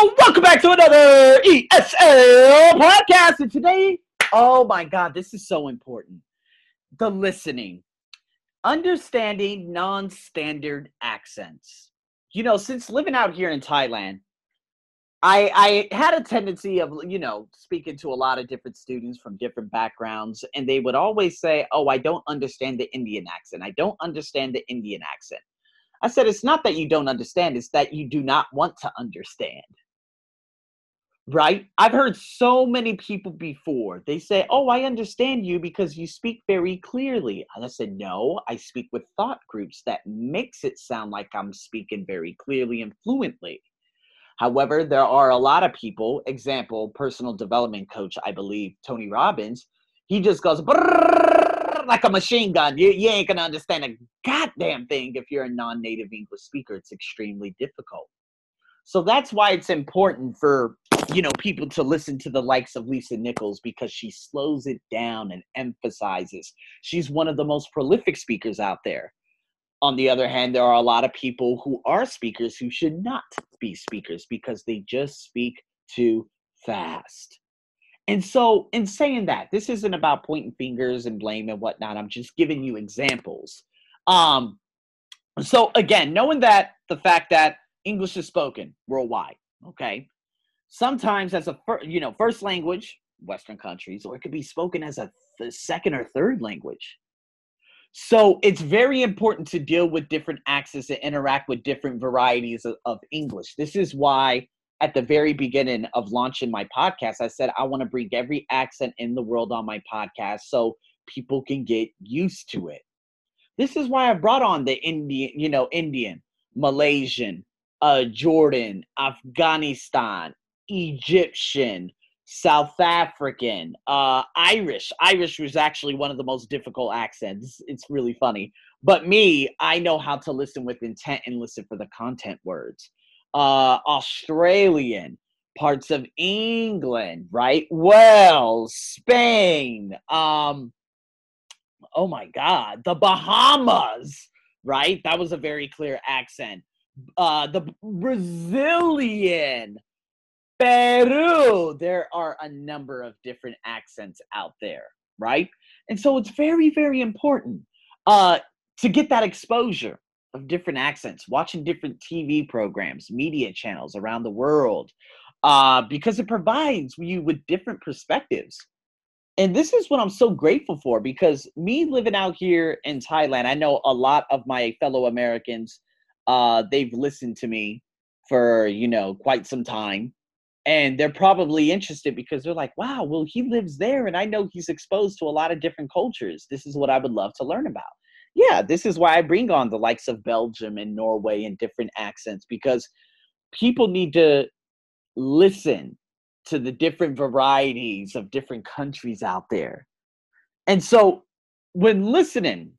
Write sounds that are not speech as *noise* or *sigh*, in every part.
Welcome back to another ESL podcast. And today, oh my God, this is so important. The listening, understanding non standard accents. You know, since living out here in Thailand, I, I had a tendency of, you know, speaking to a lot of different students from different backgrounds, and they would always say, Oh, I don't understand the Indian accent. I don't understand the Indian accent. I said, It's not that you don't understand, it's that you do not want to understand. Right? I've heard so many people before. They say, Oh, I understand you because you speak very clearly. And I said, No, I speak with thought groups that makes it sound like I'm speaking very clearly and fluently. However, there are a lot of people, example, personal development coach, I believe, Tony Robbins, he just goes like a machine gun. You, you ain't going to understand a goddamn thing if you're a non native English speaker. It's extremely difficult. So that's why it's important for you know people to listen to the likes of Lisa Nichols because she slows it down and emphasizes. She's one of the most prolific speakers out there. On the other hand, there are a lot of people who are speakers who should not be speakers because they just speak too fast. And so, in saying that, this isn't about pointing fingers and blame and whatnot. I'm just giving you examples. Um, so again, knowing that the fact that English is spoken worldwide, okay, sometimes as a fir- you know first language, Western countries, or it could be spoken as a th- second or third language. So it's very important to deal with different accents and interact with different varieties of, of English. This is why at the very beginning of launching my podcast, I said I want to bring every accent in the world on my podcast so people can get used to it. This is why I brought on the Indian, you know, Indian, Malaysian, uh, Jordan, Afghanistan, Egyptian, South African, uh, Irish. Irish was actually one of the most difficult accents. It's really funny. But me, I know how to listen with intent and listen for the content words. Uh, Australian, parts of England, right? Wales, Spain. Um, oh my God, the Bahamas, right? That was a very clear accent. Uh, the Brazilian, Peru. There are a number of different accents out there, right? And so it's very, very important uh, to get that exposure of different accents, watching different TV programs, media channels around the world, uh, because it provides you with different perspectives. And this is what I'm so grateful for because me living out here in Thailand, I know a lot of my fellow Americans, uh, they've listened to me for, you know, quite some time and they're probably interested because they're like wow well he lives there and i know he's exposed to a lot of different cultures. This is what i would love to learn about. Yeah this is why i bring on the likes of belgium and norway and different accents because people need to listen to the different varieties of different countries out there. And so when listening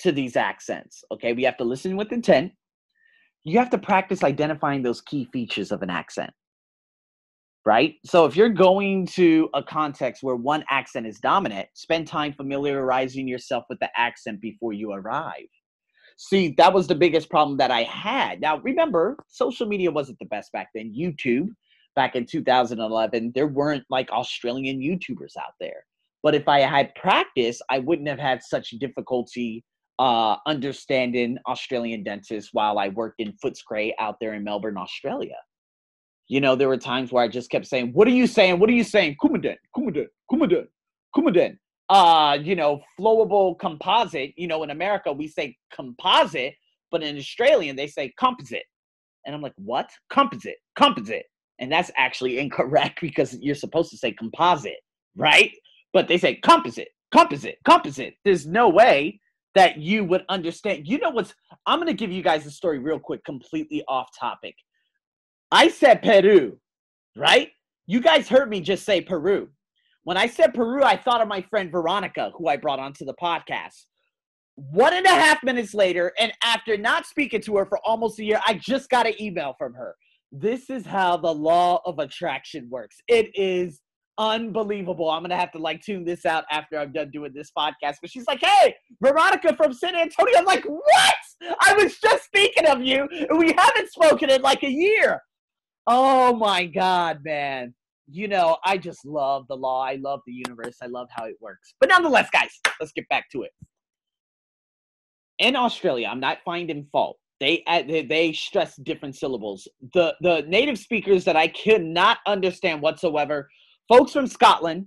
to these accents okay we have to listen with intent. You have to practice identifying those key features of an accent right? So if you're going to a context where one accent is dominant, spend time familiarizing yourself with the accent before you arrive. See, that was the biggest problem that I had. Now, remember, social media wasn't the best back then. YouTube, back in 2011, there weren't like Australian YouTubers out there. But if I had practice, I wouldn't have had such difficulty uh, understanding Australian dentists while I worked in Footscray out there in Melbourne, Australia you know, there were times where I just kept saying, What are you saying? What are you saying? Kumaden, Kumaden, Kumaden, Kumaden. Uh, you know, flowable composite. You know, in America we say composite, but in Australian they say composite. And I'm like, what? Composite, composite. And that's actually *laughs* incorrect because you're supposed to say composite, right? But they say composite, composite, composite. There's no way that you would understand. You know what's I'm gonna give you guys a story real quick, completely off topic. I said Peru, right? You guys heard me just say Peru. When I said Peru, I thought of my friend Veronica, who I brought onto the podcast. One and a half minutes later, and after not speaking to her for almost a year, I just got an email from her. This is how the law of attraction works. It is unbelievable. I'm gonna have to like tune this out after I'm done doing this podcast. But she's like, "Hey, Veronica from San Antonio." I'm like, "What? I was just speaking of you, and we haven't spoken in like a year." Oh my God, man. You know, I just love the law. I love the universe. I love how it works. But nonetheless, guys, let's get back to it. In Australia, I'm not finding fault. They, uh, they they stress different syllables. The the native speakers that I could not understand whatsoever, folks from Scotland,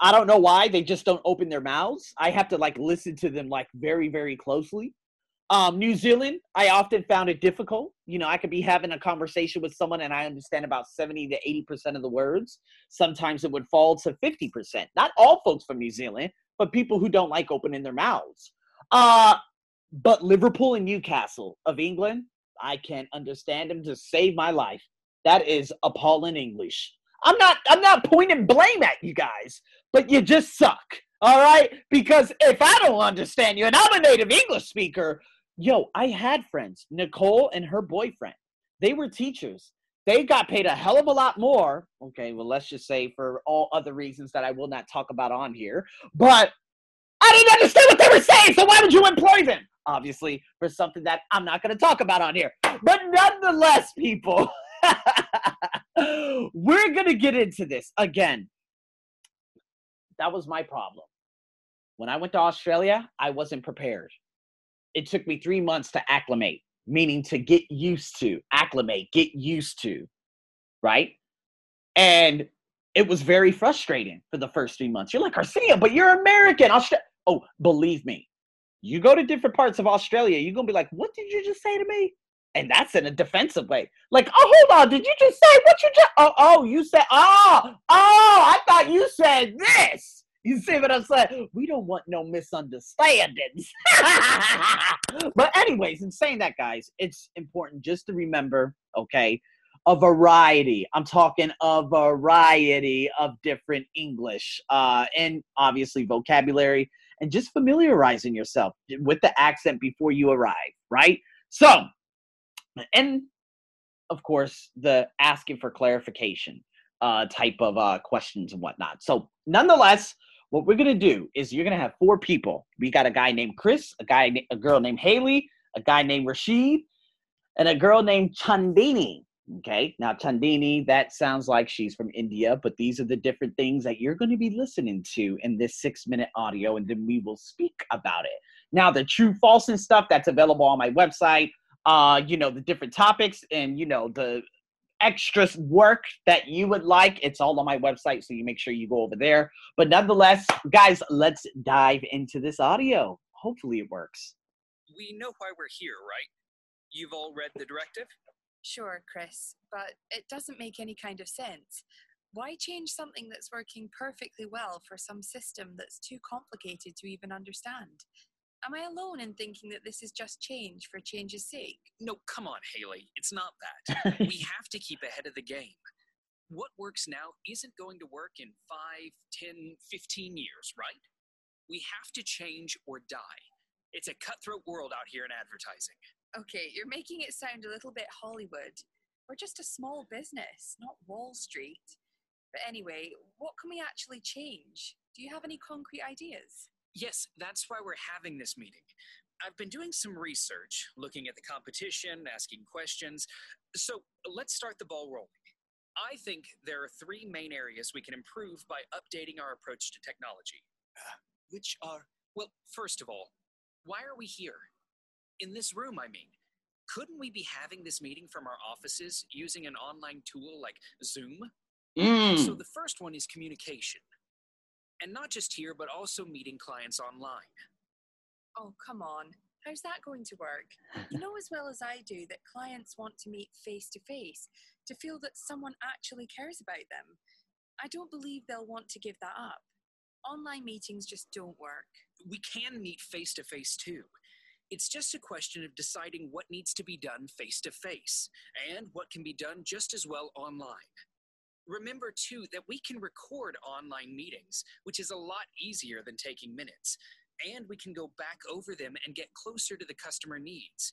I don't know why they just don't open their mouths. I have to like listen to them like very very closely. Um, New Zealand, I often found it difficult. You know, I could be having a conversation with someone and I understand about 70 to 80% of the words. Sometimes it would fall to 50%. Not all folks from New Zealand, but people who don't like opening their mouths. Uh, but Liverpool and Newcastle of England, I can't understand them to save my life. That is appalling English. I'm not I'm not pointing blame at you guys, but you just suck. All right? Because if I don't understand you and I'm a native English speaker, yo, I had friends, Nicole and her boyfriend. They were teachers. They got paid a hell of a lot more. Okay, well, let's just say for all other reasons that I will not talk about on here. But I didn't understand what they were saying, so why would you employ them? Obviously, for something that I'm not going to talk about on here. But nonetheless, people, *laughs* we're going to get into this again. That was my problem. When I went to Australia, I wasn't prepared it took me three months to acclimate, meaning to get used to, acclimate, get used to, right? And it was very frustrating for the first three months. You're like, Arsenio, but you're American. Austra- oh, believe me, you go to different parts of Australia, you're going to be like, what did you just say to me? And that's in a defensive way. Like, oh, hold on, did you just say what you just? Oh, oh, you said, oh, oh, I thought you said this. You see what I'm saying? We don't want no misunderstandings. *laughs* but, anyways, in saying that, guys, it's important just to remember, okay, a variety. I'm talking a variety of different English uh, and obviously vocabulary and just familiarizing yourself with the accent before you arrive, right? So, and of course, the asking for clarification uh, type of uh, questions and whatnot. So, nonetheless, what we're gonna do is you're gonna have four people. We got a guy named Chris, a guy, a girl named Haley, a guy named Rashid, and a girl named Chandini. Okay, now Chandini, that sounds like she's from India, but these are the different things that you're going to be listening to in this six minute audio, and then we will speak about it. Now, the true false and stuff that's available on my website, uh, you know, the different topics and you know the extra work that you would like, it's all on my website. So you make sure you go over there. But nonetheless, guys, let's dive into this audio. Hopefully it works. We know why we're here, right? You've all read the directive? Sure, Chris, but it doesn't make any kind of sense. Why change something that's working perfectly well for some system that's too complicated to even understand? Am I alone in thinking that this is just change for change's sake? No, come on, Haley. It's not that. *laughs* we have to keep ahead of the game. What works now isn't going to work in 5, 10, 15 years, right? We have to change or die. It's a cutthroat world out here in advertising. Okay, you're making it sound a little bit Hollywood. We're just a small business, not Wall Street. But anyway, what can we actually change? Do you have any concrete ideas? Yes, that's why we're having this meeting. I've been doing some research, looking at the competition, asking questions. So let's start the ball rolling. I think there are three main areas we can improve by updating our approach to technology. Uh, which are, well, first of all, why are we here? In this room, I mean. Couldn't we be having this meeting from our offices using an online tool like Zoom? Mm. So the first one is communication. And not just here, but also meeting clients online. Oh, come on. How's that going to work? You know as well as I do that clients want to meet face to face, to feel that someone actually cares about them. I don't believe they'll want to give that up. Online meetings just don't work. We can meet face to face too. It's just a question of deciding what needs to be done face to face and what can be done just as well online. Remember, too, that we can record online meetings, which is a lot easier than taking minutes, and we can go back over them and get closer to the customer needs.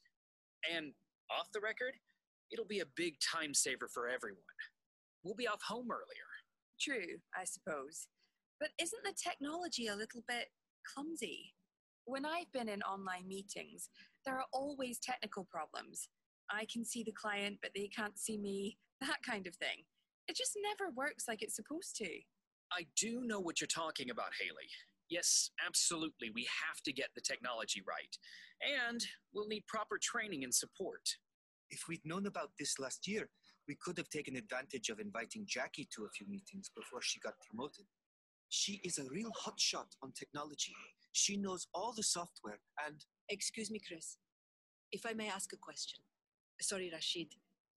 And off the record, it'll be a big time saver for everyone. We'll be off home earlier. True, I suppose. But isn't the technology a little bit clumsy? When I've been in online meetings, there are always technical problems. I can see the client, but they can't see me *laughs* that kind of thing. It just never works like it's supposed to. I do know what you're talking about, Haley. Yes, absolutely, we have to get the technology right. And we'll need proper training and support. If we'd known about this last year, we could have taken advantage of inviting Jackie to a few meetings before she got promoted. She is a real hotshot on technology. She knows all the software and. Excuse me, Chris. If I may ask a question. Sorry, Rashid.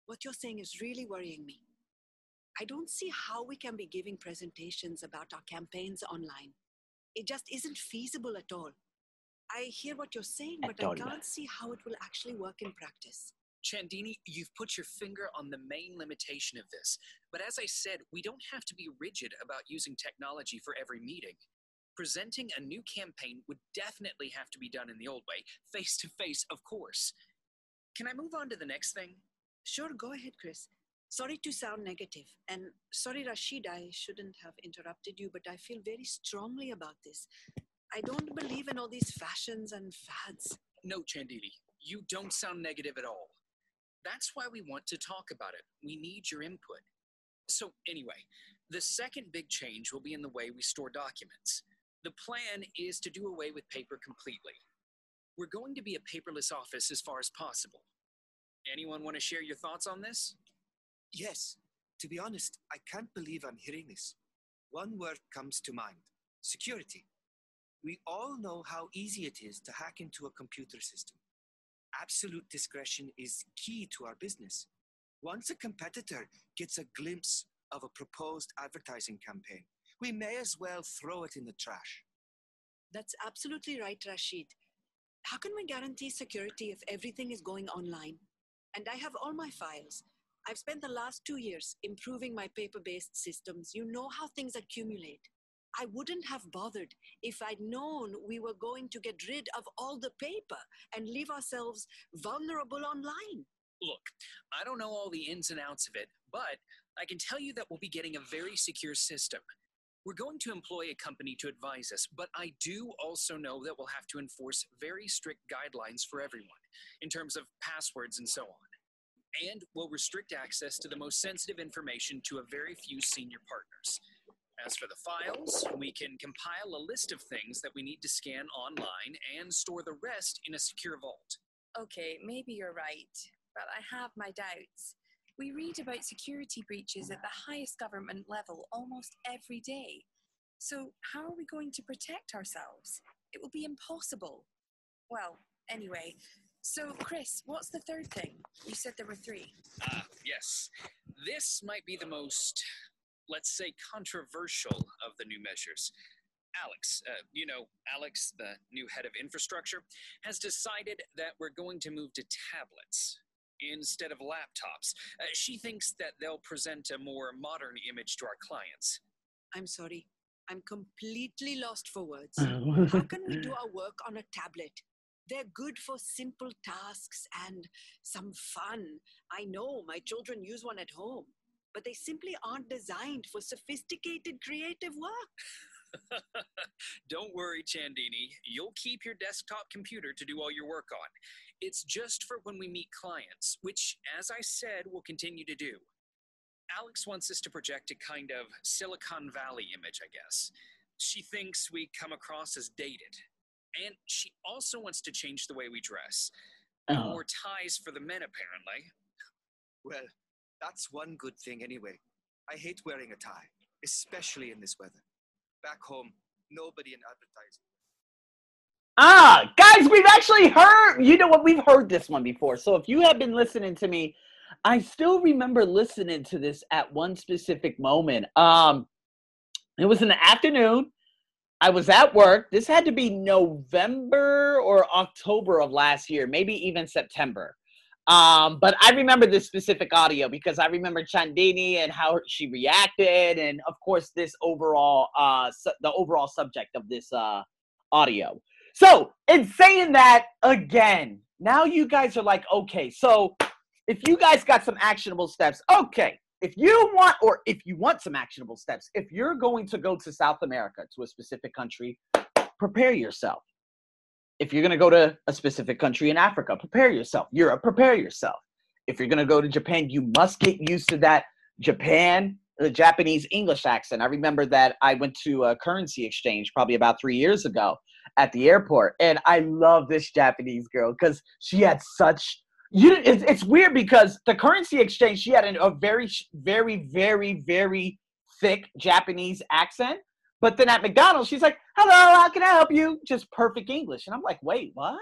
What you're saying is really worrying me. I don't see how we can be giving presentations about our campaigns online. It just isn't feasible at all. I hear what you're saying, I but I can't see how it will actually work in practice. Chandini, you've put your finger on the main limitation of this. But as I said, we don't have to be rigid about using technology for every meeting. Presenting a new campaign would definitely have to be done in the old way, face to face, of course. Can I move on to the next thing? Sure, go ahead, Chris. Sorry to sound negative, and sorry, Rashid, I shouldn't have interrupted you, but I feel very strongly about this. I don't believe in all these fashions and fads. No, Chandini, you don't sound negative at all. That's why we want to talk about it. We need your input. So, anyway, the second big change will be in the way we store documents. The plan is to do away with paper completely. We're going to be a paperless office as far as possible. Anyone want to share your thoughts on this? Yes, to be honest, I can't believe I'm hearing this. One word comes to mind security. We all know how easy it is to hack into a computer system. Absolute discretion is key to our business. Once a competitor gets a glimpse of a proposed advertising campaign, we may as well throw it in the trash. That's absolutely right, Rashid. How can we guarantee security if everything is going online? And I have all my files. I've spent the last two years improving my paper based systems. You know how things accumulate. I wouldn't have bothered if I'd known we were going to get rid of all the paper and leave ourselves vulnerable online. Look, I don't know all the ins and outs of it, but I can tell you that we'll be getting a very secure system. We're going to employ a company to advise us, but I do also know that we'll have to enforce very strict guidelines for everyone in terms of passwords and so on. And we'll restrict access to the most sensitive information to a very few senior partners. As for the files, we can compile a list of things that we need to scan online and store the rest in a secure vault. Okay, maybe you're right, but I have my doubts. We read about security breaches at the highest government level almost every day. So, how are we going to protect ourselves? It will be impossible. Well, anyway, so Chris, what's the third thing? You said there were three. Ah, yes. This might be the most, let's say, controversial of the new measures. Alex, uh, you know, Alex, the new head of infrastructure, has decided that we're going to move to tablets instead of laptops. Uh, she thinks that they'll present a more modern image to our clients. I'm sorry. I'm completely lost for words. *laughs* How can we do our work on a tablet? They're good for simple tasks and some fun. I know my children use one at home, but they simply aren't designed for sophisticated creative work. *laughs* Don't worry, Chandini. You'll keep your desktop computer to do all your work on. It's just for when we meet clients, which, as I said, we'll continue to do. Alex wants us to project a kind of Silicon Valley image, I guess. She thinks we come across as dated. And she also wants to change the way we dress. Oh. more ties for the men, apparently. Well, that's one good thing anyway. I hate wearing a tie, especially in this weather. Back home, nobody in advertising. Ah, guys, we've actually heard, you know what, we've heard this one before. So if you have been listening to me, I still remember listening to this at one specific moment. Um, it was in the afternoon. I was at work. This had to be November or October of last year, maybe even September. Um, but I remember this specific audio because I remember Chandini and how she reacted, and of course, this overall, uh, su- the overall subject of this uh, audio. So, in saying that again, now you guys are like, okay, so if you guys got some actionable steps, okay, if you want, or if you want some actionable steps, if you're going to go to South America, to a specific country, prepare yourself. If you're going to go to a specific country in Africa, prepare yourself. Europe, prepare yourself. if you're gonna go to Japan, you must get used to that Japan, the Japanese English accent. I remember that I went to a currency exchange probably about three years ago at the airport, and I love this Japanese girl because she had such. You, it's, it's weird because the currency exchange she had an, a very, very, very, very thick Japanese accent, but then at McDonald's she's like, "Hello, how can I help you?" Just perfect English, and I'm like, "Wait, what?"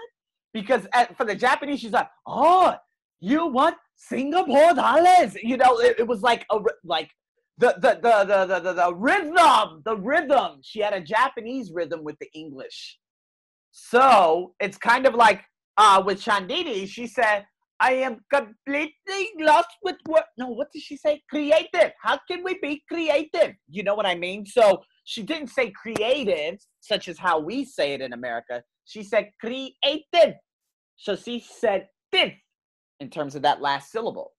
Because at, for the Japanese, she's like, "Oh, you want Singapore dollars?" You know, it, it was like a like the the, the the the the the rhythm, the rhythm. She had a Japanese rhythm with the English. So it's kind of like uh with Chandini, she said, I am completely lost with what no, what did she say? Creative. How can we be creative? You know what I mean? So she didn't say creative, such as how we say it in America. She said creative. So she said fifth in terms of that last syllable.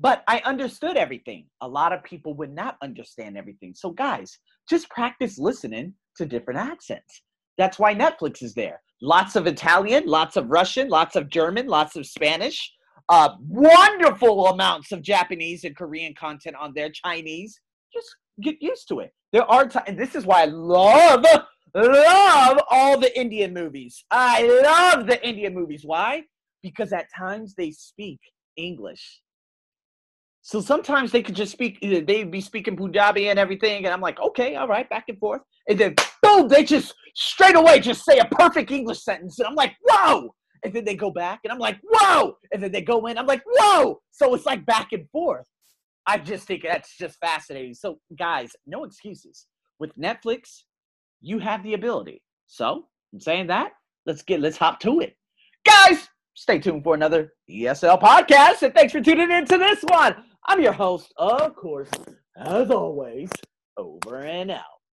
But I understood everything. A lot of people would not understand everything. So, guys, just practice listening to different accents. That's why Netflix is there. Lots of Italian, lots of Russian, lots of German, lots of Spanish, uh, wonderful amounts of Japanese and Korean content on there, Chinese. Just get used to it. There are times, and this is why I love, love all the Indian movies. I love the Indian movies. Why? Because at times they speak English. So sometimes they could just speak, uh, they'd be speaking Punjabi and everything. And I'm like, okay, all right, back and forth. And then boom, they just straight away just say a perfect English sentence. And I'm like, whoa. And then they go back and I'm like, whoa. And then they go in, I'm like, whoa. So it's like back and forth. I just think that's just fascinating. So, guys, no excuses. With Netflix, you have the ability. So, I'm saying that, let's get let's hop to it. Guys, stay tuned for another ESL podcast. And thanks for tuning in to this one. I'm your host, of course, as always, over and out.